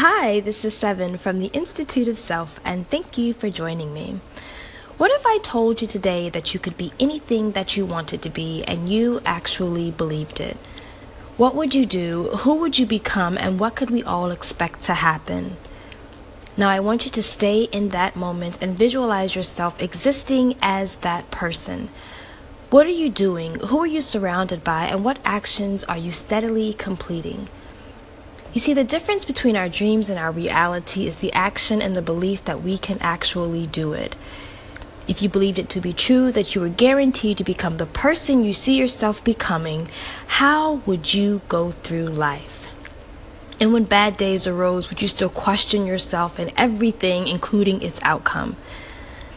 Hi, this is Seven from the Institute of Self, and thank you for joining me. What if I told you today that you could be anything that you wanted to be and you actually believed it? What would you do? Who would you become? And what could we all expect to happen? Now, I want you to stay in that moment and visualize yourself existing as that person. What are you doing? Who are you surrounded by? And what actions are you steadily completing? You see, the difference between our dreams and our reality is the action and the belief that we can actually do it. If you believed it to be true that you were guaranteed to become the person you see yourself becoming, how would you go through life? And when bad days arose, would you still question yourself and everything, including its outcome?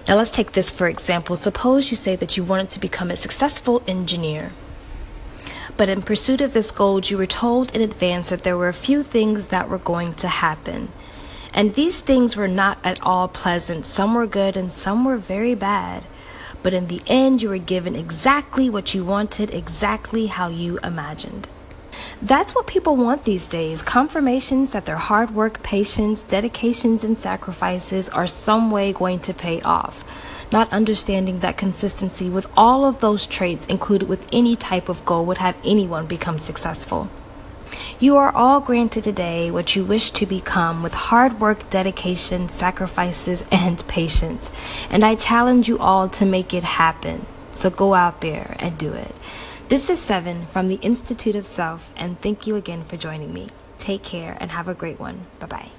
Now, let's take this for example. Suppose you say that you wanted to become a successful engineer. But in pursuit of this goal, you were told in advance that there were a few things that were going to happen. And these things were not at all pleasant. Some were good and some were very bad. But in the end, you were given exactly what you wanted, exactly how you imagined. That's what people want these days confirmations that their hard work, patience, dedications, and sacrifices are some way going to pay off not understanding that consistency with all of those traits included with any type of goal would have anyone become successful. You are all granted today what you wish to become with hard work, dedication, sacrifices, and patience. And I challenge you all to make it happen. So go out there and do it. This is Seven from the Institute of Self, and thank you again for joining me. Take care and have a great one. Bye bye.